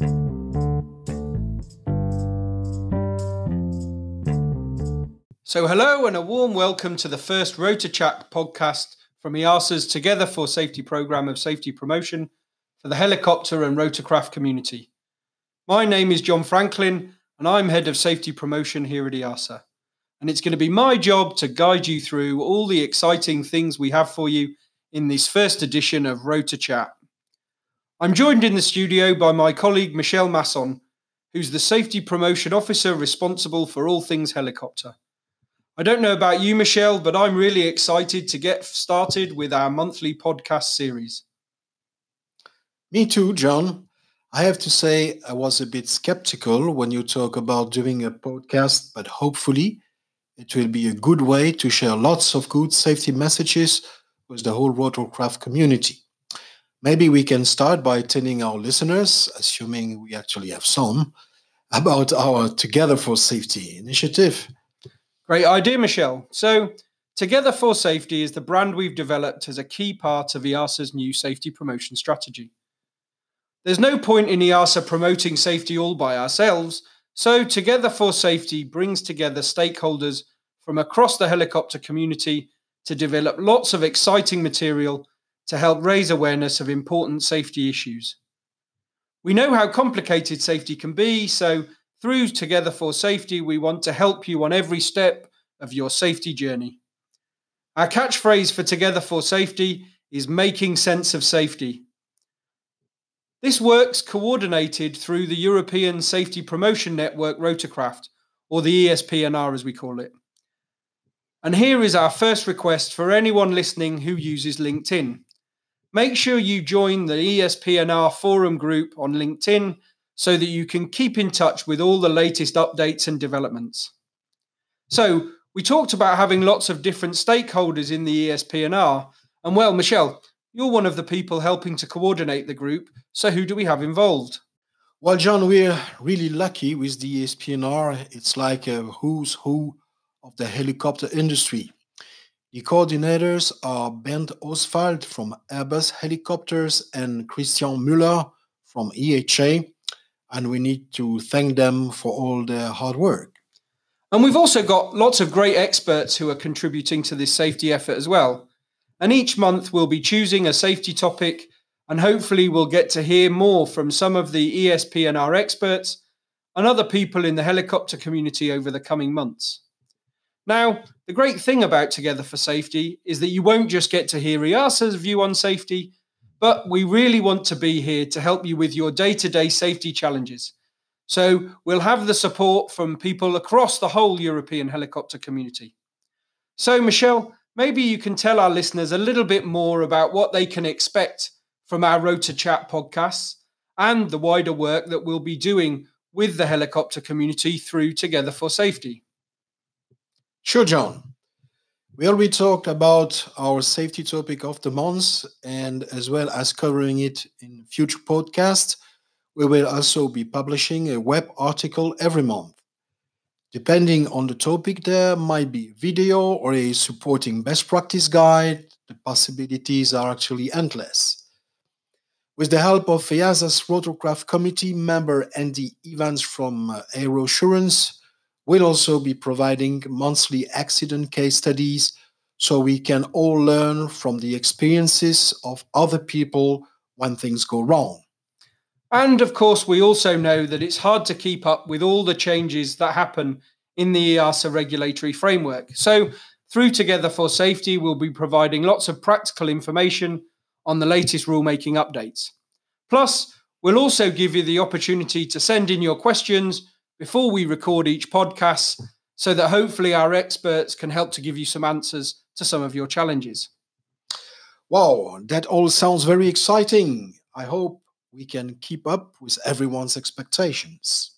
So, hello and a warm welcome to the first Rotor Chat podcast from EASA's Together for Safety programme of safety promotion for the helicopter and rotorcraft community. My name is John Franklin and I'm head of safety promotion here at EASA. And it's going to be my job to guide you through all the exciting things we have for you in this first edition of Rotor Chat. I'm joined in the studio by my colleague Michelle Masson, who's the safety promotion officer responsible for all things helicopter. I don't know about you, Michelle, but I'm really excited to get started with our monthly podcast series. Me too, John. I have to say, I was a bit skeptical when you talk about doing a podcast, but hopefully, it will be a good way to share lots of good safety messages with the whole rotorcraft community. Maybe we can start by telling our listeners, assuming we actually have some, about our Together for Safety initiative. Great idea, Michelle. So, Together for Safety is the brand we've developed as a key part of EASA's new safety promotion strategy. There's no point in EASA promoting safety all by ourselves, so Together for Safety brings together stakeholders from across the helicopter community to develop lots of exciting material to help raise awareness of important safety issues. We know how complicated safety can be, so through Together for Safety, we want to help you on every step of your safety journey. Our catchphrase for Together for Safety is making sense of safety. This works coordinated through the European Safety Promotion Network Rotorcraft, or the ESPNR as we call it. And here is our first request for anyone listening who uses LinkedIn. Make sure you join the ESPNR forum group on LinkedIn so that you can keep in touch with all the latest updates and developments. So, we talked about having lots of different stakeholders in the ESPNR. And well, Michelle, you're one of the people helping to coordinate the group. So, who do we have involved? Well, John, we're really lucky with the ESPNR. It's like a who's who of the helicopter industry. The coordinators are Bernd Oswald from Airbus Helicopters and Christian Müller from EHA and we need to thank them for all their hard work. And we've also got lots of great experts who are contributing to this safety effort as well. And each month we'll be choosing a safety topic, and hopefully we'll get to hear more from some of the ESPNR experts and other people in the helicopter community over the coming months. Now, the great thing about Together for Safety is that you won't just get to hear EASA's view on safety, but we really want to be here to help you with your day to day safety challenges. So we'll have the support from people across the whole European helicopter community. So, Michelle, maybe you can tell our listeners a little bit more about what they can expect from our Rotor Chat podcasts and the wider work that we'll be doing with the helicopter community through Together for Safety. Sure, John. We already talked about our safety topic of the month, and as well as covering it in future podcasts, we will also be publishing a web article every month. Depending on the topic, there might be video or a supporting best practice guide. The possibilities are actually endless. With the help of EASA's Rotorcraft Committee member Andy Evans from uh, Aerossurance, We'll also be providing monthly accident case studies so we can all learn from the experiences of other people when things go wrong. And of course, we also know that it's hard to keep up with all the changes that happen in the EASA regulatory framework. So, through Together for Safety, we'll be providing lots of practical information on the latest rulemaking updates. Plus, we'll also give you the opportunity to send in your questions before we record each podcast so that hopefully our experts can help to give you some answers to some of your challenges. Wow, that all sounds very exciting. I hope we can keep up with everyone's expectations.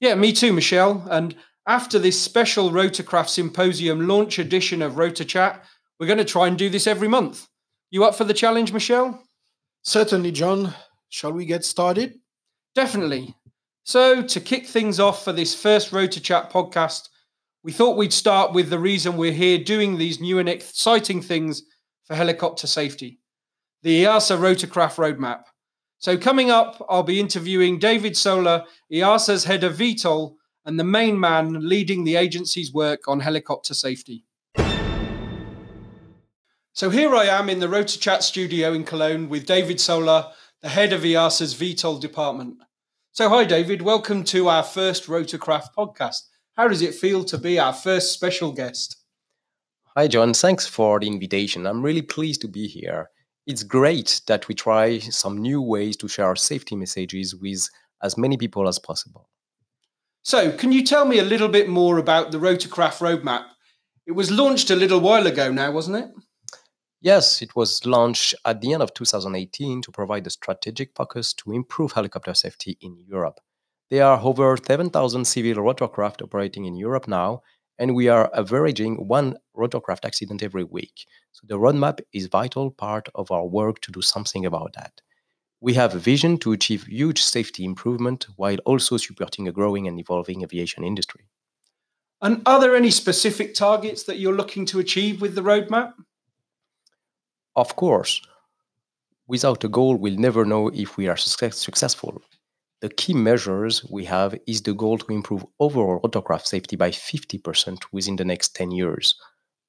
Yeah, me too, Michelle. And after this special Rotorcraft Symposium launch edition of RotorChat, we're going to try and do this every month. You up for the challenge, Michelle? Certainly, John. Shall we get started? Definitely. So, to kick things off for this first Rotor Chat podcast, we thought we'd start with the reason we're here doing these new and exciting things for helicopter safety the EASA Rotorcraft Roadmap. So, coming up, I'll be interviewing David Solar, EASA's head of VTOL and the main man leading the agency's work on helicopter safety. So, here I am in the RotorChat studio in Cologne with David Solar, the head of EASA's VTOL department. So, hi, David. Welcome to our first Rotorcraft podcast. How does it feel to be our first special guest? Hi, John. Thanks for the invitation. I'm really pleased to be here it's great that we try some new ways to share our safety messages with as many people as possible. So, can you tell me a little bit more about the Rotorcraft roadmap? It was launched a little while ago now, wasn't it? Yes, it was launched at the end of 2018 to provide a strategic focus to improve helicopter safety in Europe. There are over 7,000 civil rotorcraft operating in Europe now, and we are averaging one rotorcraft accident every week. So the roadmap is vital part of our work to do something about that. We have a vision to achieve huge safety improvement while also supporting a growing and evolving aviation industry. And are there any specific targets that you're looking to achieve with the roadmap? Of course. Without a goal, we'll never know if we are success- successful. The key measures we have is the goal to improve overall rotorcraft safety by 50% within the next 10 years.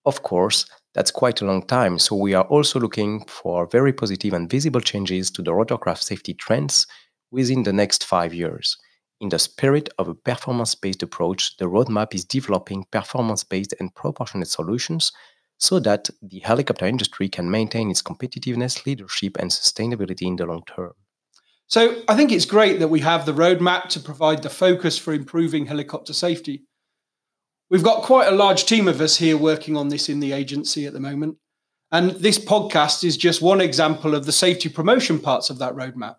Of course, that's quite a long time, so we are also looking for very positive and visible changes to the rotorcraft safety trends within the next five years. In the spirit of a performance based approach, the roadmap is developing performance based and proportionate solutions so that the helicopter industry can maintain its competitiveness, leadership, and sustainability in the long term. So I think it's great that we have the roadmap to provide the focus for improving helicopter safety. We've got quite a large team of us here working on this in the agency at the moment. And this podcast is just one example of the safety promotion parts of that roadmap.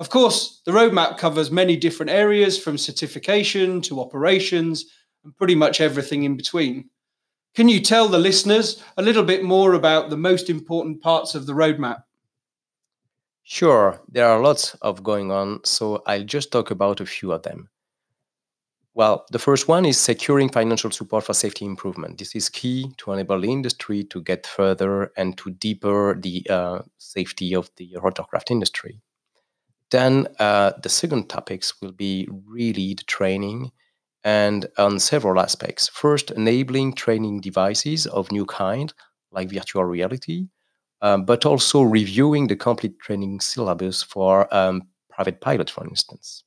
Of course, the roadmap covers many different areas from certification to operations and pretty much everything in between. Can you tell the listeners a little bit more about the most important parts of the roadmap? Sure, there are lots of going on, so I'll just talk about a few of them. Well, the first one is securing financial support for safety improvement. This is key to enable the industry to get further and to deeper the uh, safety of the rotorcraft industry. Then uh, the second topics will be really the training and on several aspects. First, enabling training devices of new kind, like virtual reality, um, but also reviewing the complete training syllabus for um, private pilot, for instance.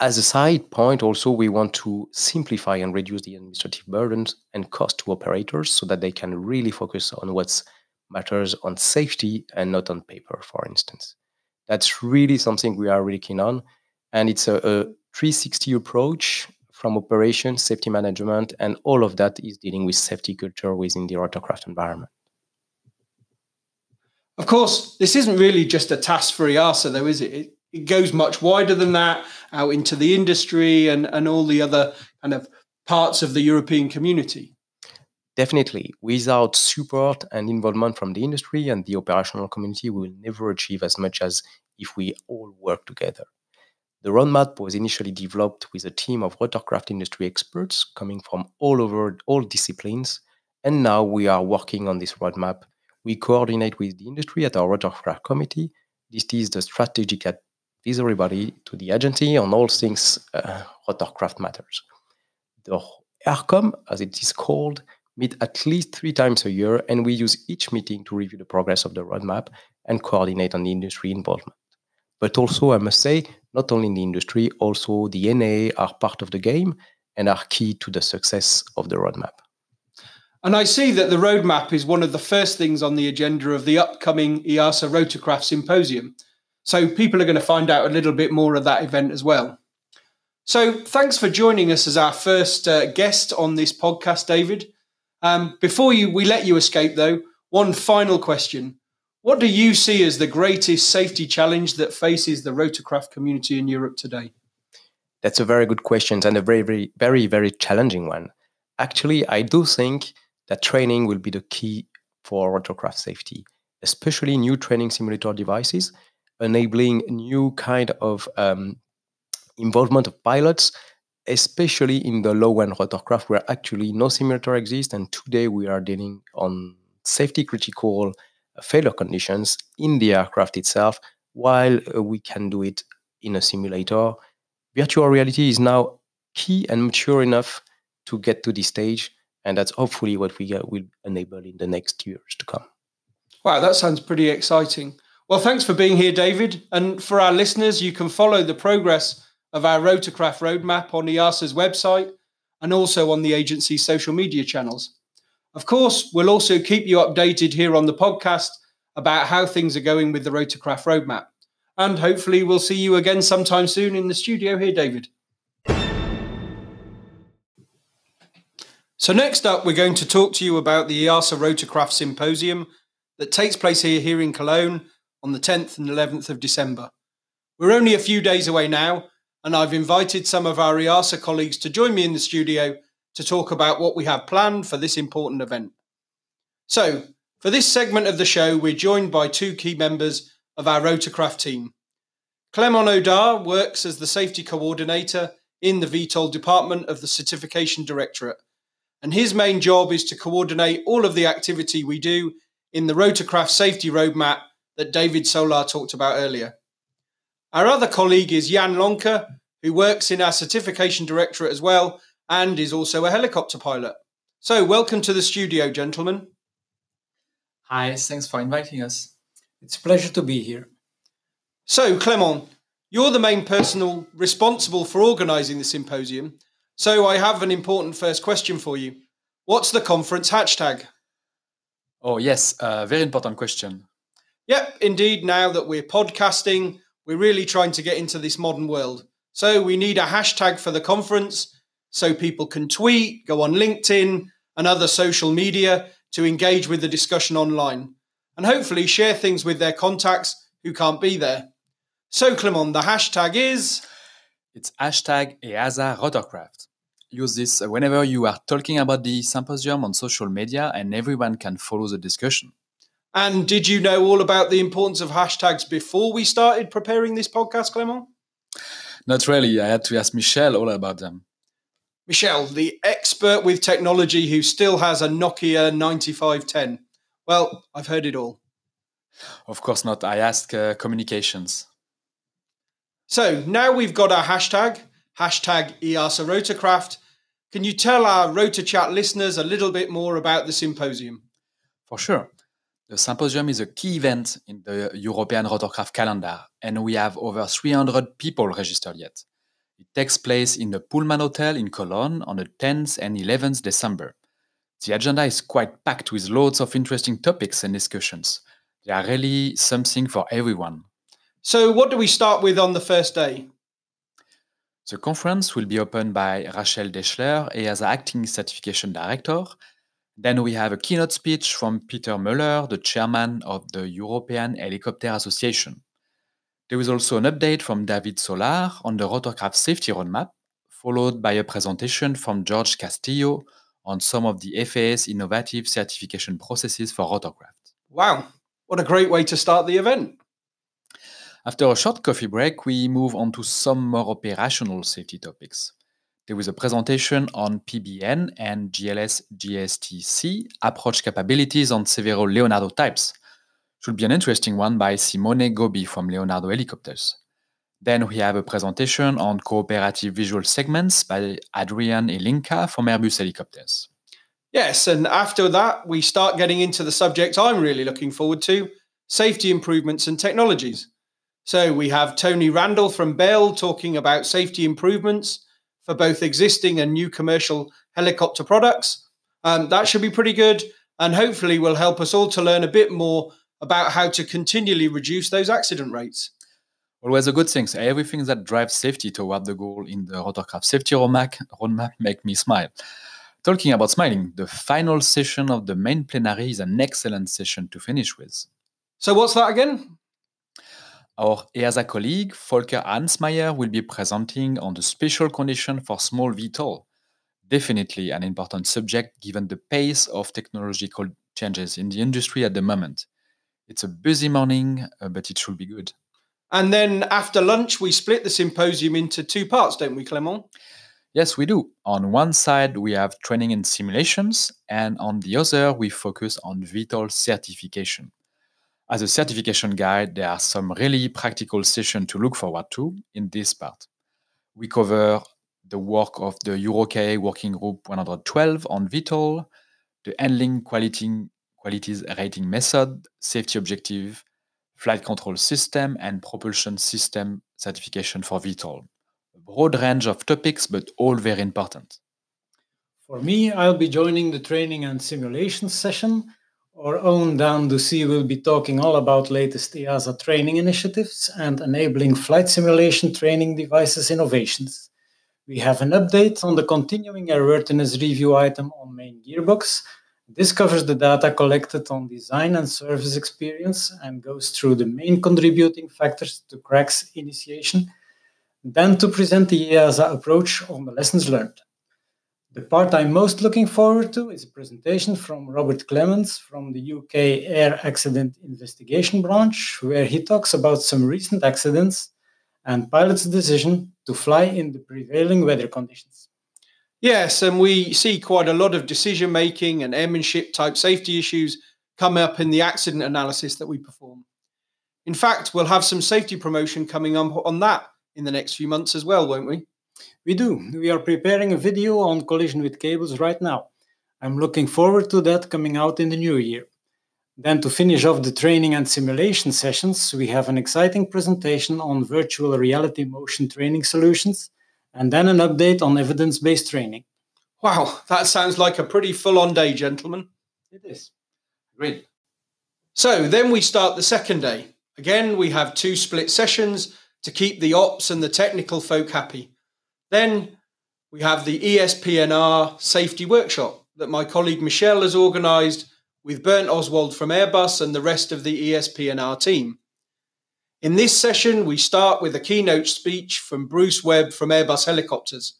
As a side point, also, we want to simplify and reduce the administrative burdens and cost to operators so that they can really focus on what matters on safety and not on paper, for instance. That's really something we are really keen on. And it's a, a 360 approach from operations, safety management, and all of that is dealing with safety culture within the rotorcraft environment. Of course, this isn't really just a task for EASA, though, is it? It, it goes much wider than that, out into the industry and, and all the other kind of parts of the European community. Definitely. Without support and involvement from the industry and the operational community, we will never achieve as much as if we all work together. The roadmap was initially developed with a team of rotorcraft industry experts coming from all over all disciplines, and now we are working on this roadmap we coordinate with the industry at our Rotorcraft committee. This is the strategic advisory body to the agency on all things uh, rotorcraft matters. The R.COM, as it is called, meet at least three times a year, and we use each meeting to review the progress of the roadmap and coordinate on the industry involvement. But also, I must say, not only in the industry, also the NA are part of the game and are key to the success of the roadmap. And I see that the roadmap is one of the first things on the agenda of the upcoming EASA Rotorcraft Symposium. So people are going to find out a little bit more of that event as well. So thanks for joining us as our first uh, guest on this podcast, David. Um, before you, we let you escape, though, one final question. What do you see as the greatest safety challenge that faces the rotorcraft community in Europe today? That's a very good question and a very, very, very, very challenging one. Actually, I do think that training will be the key for rotorcraft safety, especially new training simulator devices, enabling new kind of um, involvement of pilots, especially in the low-end rotorcraft where actually no simulator exists. And today we are dealing on safety critical failure conditions in the aircraft itself while uh, we can do it in a simulator. Virtual reality is now key and mature enough to get to this stage, and that's hopefully what we will enable in the next years to come. Wow, that sounds pretty exciting. Well, thanks for being here, David. And for our listeners, you can follow the progress of our Rotorcraft roadmap on EASA's website and also on the agency's social media channels. Of course, we'll also keep you updated here on the podcast about how things are going with the Rotorcraft roadmap. And hopefully, we'll see you again sometime soon in the studio here, David. So, next up, we're going to talk to you about the EASA Rotorcraft Symposium that takes place here, here in Cologne on the 10th and 11th of December. We're only a few days away now, and I've invited some of our EASA colleagues to join me in the studio to talk about what we have planned for this important event. So, for this segment of the show, we're joined by two key members of our Rotorcraft team. Clement Odar works as the safety coordinator in the VTOL department of the Certification Directorate, and his main job is to coordinate all of the activity we do in the Rotorcraft safety roadmap that David Solar talked about earlier. Our other colleague is Jan Lonke, who works in our Certification Directorate as well and is also a helicopter pilot. So, welcome to the studio, gentlemen. Hi, thanks for inviting us. It's a pleasure to be here. So, Clement, you're the main person responsible for organising the symposium. So, I have an important first question for you. What's the conference hashtag? Oh, yes, a very important question. Yep, indeed. Now that we're podcasting, we're really trying to get into this modern world. So, we need a hashtag for the conference so people can tweet, go on LinkedIn and other social media to engage with the discussion online and hopefully share things with their contacts who can't be there. So, Clement, the hashtag is. It's hashtag EASA Rotorcraft. Use this whenever you are talking about the symposium on social media and everyone can follow the discussion. And did you know all about the importance of hashtags before we started preparing this podcast, Clement? Not really. I had to ask Michelle all about them. Michel, the expert with technology who still has a Nokia 9510. Well, I've heard it all. Of course not. I ask uh, communications. So now we've got our hashtag, hashtag EASA Rotorcraft. Can you tell our RotorChat listeners a little bit more about the symposium? For sure. The symposium is a key event in the European Rotorcraft calendar, and we have over 300 people registered yet. It takes place in the Pullman Hotel in Cologne on the 10th and 11th December. The agenda is quite packed with loads of interesting topics and discussions. They are really something for everyone. So, what do we start with on the first day? The conference will be opened by Rachel Daeschler as acting certification director. Then we have a keynote speech from Peter Müller, the chairman of the European Helicopter Association. There is also an update from David Solar on the rotorcraft safety roadmap, followed by a presentation from George Castillo on some of the FAA's innovative certification processes for rotorcraft. Wow, what a great way to start the event! After a short coffee break, we move on to some more operational safety topics. There was a presentation on PBN and GLS GSTC approach capabilities on several Leonardo types, should be an interesting one by Simone Gobi from Leonardo Helicopters. Then we have a presentation on cooperative visual segments by Adrian Ilinka from Airbus Helicopters. Yes, and after that, we start getting into the subject I'm really looking forward to safety improvements and technologies. So we have Tony Randall from Bell talking about safety improvements for both existing and new commercial helicopter products. Um, that should be pretty good, and hopefully will help us all to learn a bit more about how to continually reduce those accident rates. Always a good thing. So everything that drives safety toward the goal in the rotorcraft safety roadmap, roadmap make me smile. Talking about smiling, the final session of the main plenary is an excellent session to finish with. So what's that again? Our EASA colleague, Volker Ansmeyer, will be presenting on the special condition for small VTOL. Definitely an important subject given the pace of technological changes in the industry at the moment. It's a busy morning, uh, but it should be good. And then after lunch, we split the symposium into two parts, don't we, Clement? Yes, we do. On one side, we have training and simulations, and on the other, we focus on VTOL certification. As a certification guide, there are some really practical sessions to look forward to in this part. We cover the work of the EUROCAE Working Group 112 on VTOL, the handling quality, qualities rating method, safety objective, flight control system, and propulsion system certification for VTOL. A broad range of topics, but all very important. For me, I'll be joining the training and simulation session. Our own Dan Ducy will be talking all about latest EASA training initiatives and enabling flight simulation training devices innovations. We have an update on the continuing airworthiness review item on main gearbox. This covers the data collected on design and service experience and goes through the main contributing factors to cracks initiation, then to present the EASA approach on the lessons learned. The part I'm most looking forward to is a presentation from Robert Clements from the UK Air Accident Investigation Branch, where he talks about some recent accidents and pilots' decision to fly in the prevailing weather conditions. Yes, and we see quite a lot of decision making and airmanship type safety issues come up in the accident analysis that we perform. In fact, we'll have some safety promotion coming up on that in the next few months as well, won't we? We do. We are preparing a video on collision with cables right now. I'm looking forward to that coming out in the new year. Then, to finish off the training and simulation sessions, we have an exciting presentation on virtual reality motion training solutions, and then an update on evidence based training. Wow, that sounds like a pretty full on day, gentlemen. It is. Great. So then we start the second day. Again, we have two split sessions to keep the ops and the technical folk happy. Then we have the ESPNR safety workshop that my colleague Michelle has organised with Bernd Oswald from Airbus and the rest of the ESPNR team. In this session, we start with a keynote speech from Bruce Webb from Airbus Helicopters.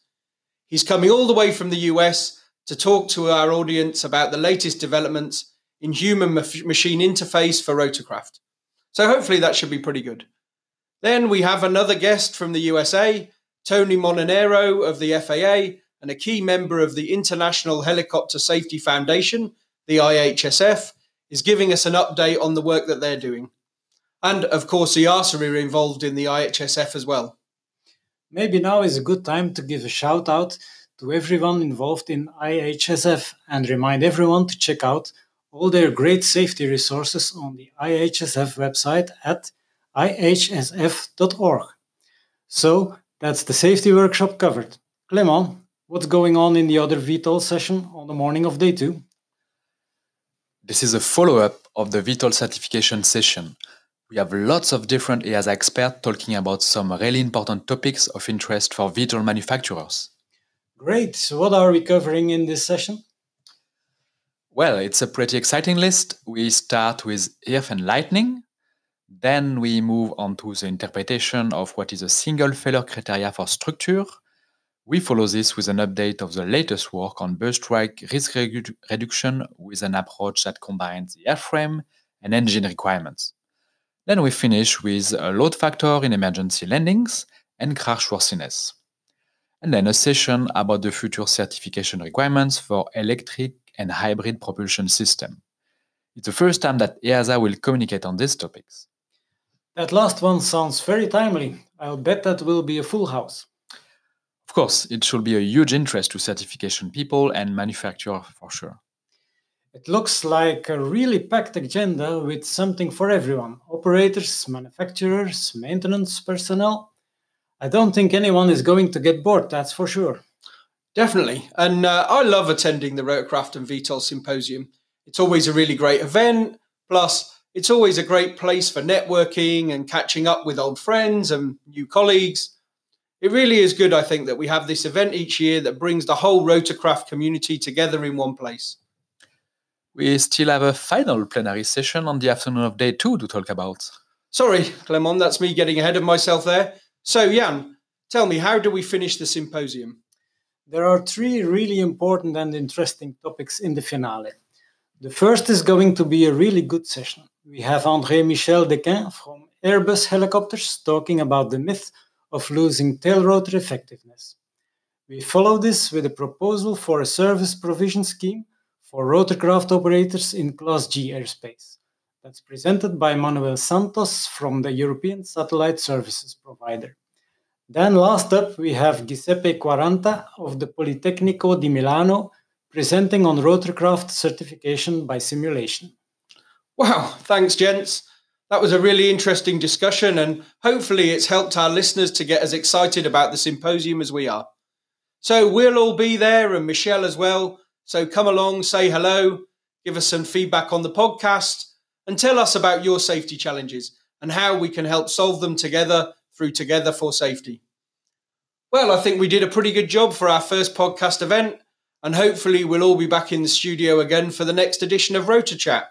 He's coming all the way from the US to talk to our audience about the latest developments in human machine interface for rotorcraft. So hopefully that should be pretty good. Then we have another guest from the USA, Tony Molinaro of the FAA, and a key member of the International Helicopter Safety Foundation, the IHSF, is giving us an update on the work that they're doing. And of course, the EASA are involved in the IHSF as well. Maybe now is a good time to give a shout out to everyone involved in IHSF and remind everyone to check out all their great safety resources on the IHSF website at ihsf.org. So that's the safety workshop covered. Clement, what's going on in the other VTOL session on the morning of day two? This is a follow up of the VTOL certification session. We have lots of different EASA experts talking about some really important topics of interest for VTOL manufacturers. Great. So, what are we covering in this session? Well, it's a pretty exciting list. We start with IRF and lightning. Then we move on to the interpretation of what is a single failure criteria for structure. We follow this with an update of the latest work on burst strike risk redu- reduction with an approach that combines the airframe and engine requirements. Then we finish with a load factor in emergency landings and crash worthiness. And then a session about the future certification requirements for electric and hybrid propulsion system. It's the first time that EASA will communicate on these topics. That last one sounds very timely. I'll bet that will be a full house. Of course, it should be a huge interest to certification people and manufacturers for sure. It looks like a really packed agenda with something for everyone operators, manufacturers, maintenance personnel. I don't think anyone is going to get bored, that's for sure. Definitely. And uh, I love attending the Rotorcraft and VTOL Symposium. It's always a really great event. Plus, it's always a great place for networking and catching up with old friends and new colleagues. It really is good, I think, that we have this event each year that brings the whole Rotorcraft community together in one place. We still have a final plenary session on the afternoon of day two to talk about. Sorry, Clement, that's me getting ahead of myself there. So, Jan, tell me, how do we finish the symposium? There are three really important and interesting topics in the finale. The first is going to be a really good session we have André Michel Dequin from Airbus Helicopters talking about the myth of losing tail rotor effectiveness. We follow this with a proposal for a service provision scheme for rotorcraft operators in Class G airspace. that's presented by Manuel Santos from the European Satellite Services Provider. Then last up, we have Giuseppe Quaranta of the Politecnico di Milano presenting on rotorcraft certification by simulation. Wow, thanks, gents. That was a really interesting discussion, and hopefully, it's helped our listeners to get as excited about the symposium as we are. So, we'll all be there, and Michelle as well. So, come along, say hello, give us some feedback on the podcast, and tell us about your safety challenges and how we can help solve them together through Together for Safety. Well, I think we did a pretty good job for our first podcast event, and hopefully we'll all be back in the studio again for the next edition of Rotor Chat.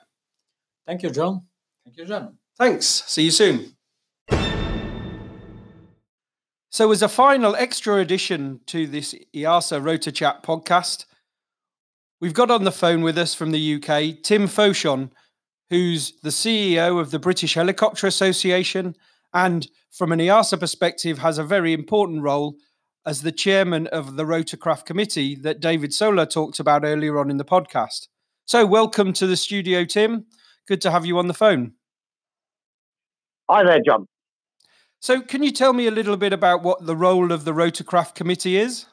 Thank you, John. Thank you, John. Thanks. See you soon. So, as a final extra addition to this EASA Rotor Chat podcast, we've got on the phone with us from the UK Tim Fauchon, who's the CEO of the British Helicopter Association and, from an EASA perspective, has a very important role as the chairman of the Rotorcraft Committee that David Solar talked about earlier on in the podcast. So, welcome to the studio, Tim. Good to have you on the phone. Hi there, John. So, can you tell me a little bit about what the role of the Rotorcraft Committee is?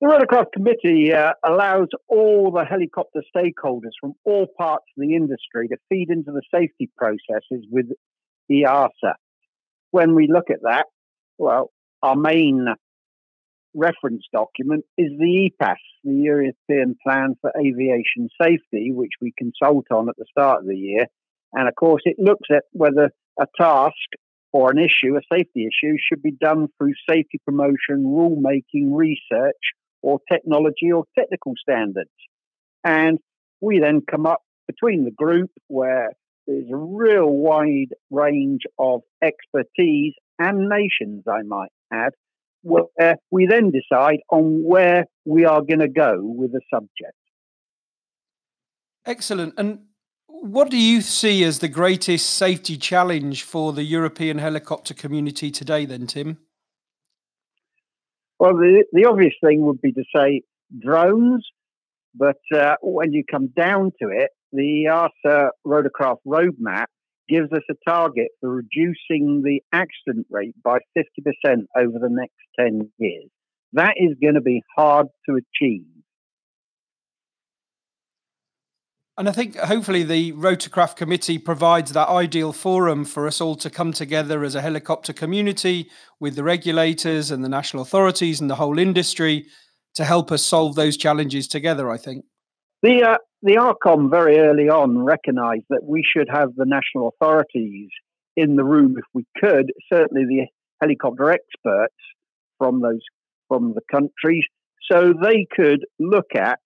The Rotorcraft Committee uh, allows all the helicopter stakeholders from all parts of the industry to feed into the safety processes with EASA. When we look at that, well, our main reference document is the EPAS, the European Plan for Aviation Safety, which we consult on at the start of the year. And of course, it looks at whether a task or an issue, a safety issue, should be done through safety promotion, rulemaking, research, or technology or technical standards. And we then come up between the group where there's a real wide range of expertise and nations, I might add, where we then decide on where we are going to go with the subject. Excellent. And what do you see as the greatest safety challenge for the European helicopter community today, then, Tim? Well, the, the obvious thing would be to say drones, but uh, when you come down to it, the EASA rotorcraft roadmap gives us a target for reducing the accident rate by 50% over the next 10 years. That is going to be hard to achieve. And I think hopefully the Rotorcraft Committee provides that ideal forum for us all to come together as a helicopter community with the regulators and the national authorities and the whole industry to help us solve those challenges together, I think. The, uh, the R.COM very early on recognised that we should have the national authorities in the room if we could, certainly the helicopter experts from those from the countries, so they could look at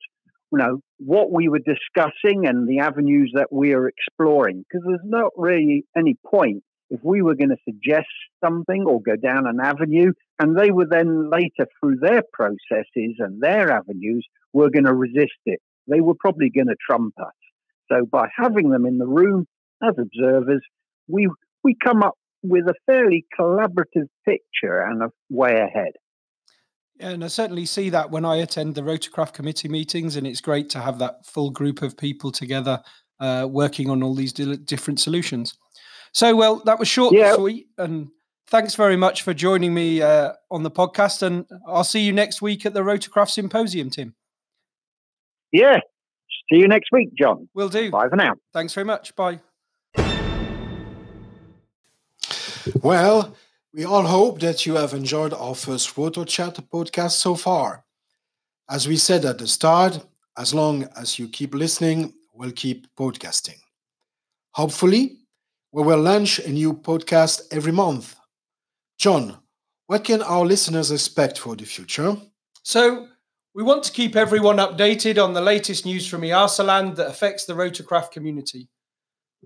you know what we were discussing and the avenues that we are exploring. Because there's not really any point if we were going to suggest something or go down an avenue, and they were then later through their processes and their avenues were going to resist it they were probably going to trump us. So by having them in the room as observers, we we come up with a fairly collaborative picture and a way ahead. Yeah, and I certainly see that when I attend the Rotorcraft committee meetings, and it's great to have that full group of people together uh, working on all these different solutions. So, well, that was short yeah. and sweet, and thanks very much for joining me uh, on the podcast. And I'll see you next week at the Rotorcraft Symposium, Tim. Yeah. See you next week, John. Will do. Bye for now. Thanks very much. Bye. Well, we all hope that you have enjoyed our first Rotor Chat podcast so far. As we said at the start, as long as you keep listening, we'll keep podcasting. Hopefully, we will launch a new podcast every month. John, what can our listeners expect for the future? So, we want to keep everyone updated on the latest news from EASAland that affects the rotorcraft community.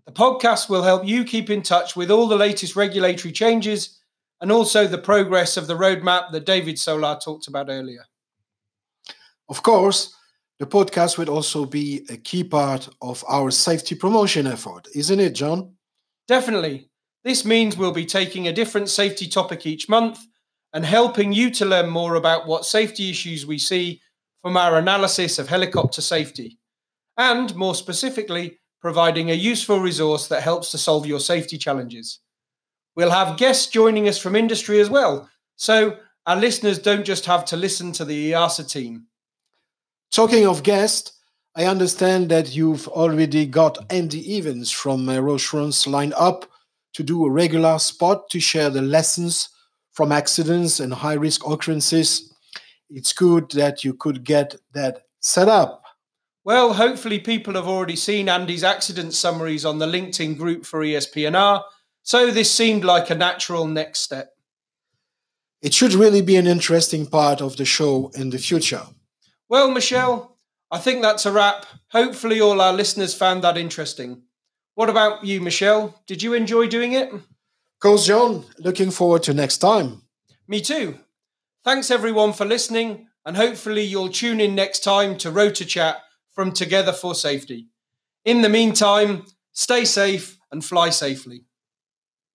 The podcast will help you keep in touch with all the latest regulatory changes and also the progress of the roadmap that David Solar talked about earlier. Of course, the podcast will also be a key part of our safety promotion effort, isn't it, John? Definitely. This means we'll be taking a different safety topic each month and helping you to learn more about what safety issues we see from our analysis of helicopter safety, and more specifically, providing a useful resource that helps to solve your safety challenges. We'll have guests joining us from industry as well, so our listeners don't just have to listen to the EASA team. Talking of guests, I understand that you've already got Andy Evans from uh, Roche lined up to do a regular spot to share the lessons from accidents and high risk occurrences. It's good that you could get that set up. Well, hopefully people have already seen Andy's accident summaries on the LinkedIn group for ESPNR, so this seemed like a natural next step. It should really be an interesting part of the show in the future. Well, Michelle, I think that's a wrap. Hopefully, all our listeners found that interesting. What about you, Michelle? Did you enjoy doing it? Coach John, looking forward to next time. Me too. Thanks everyone for listening, and hopefully you'll tune in next time to Rotor Chat from Together for Safety. In the meantime, stay safe and fly safely.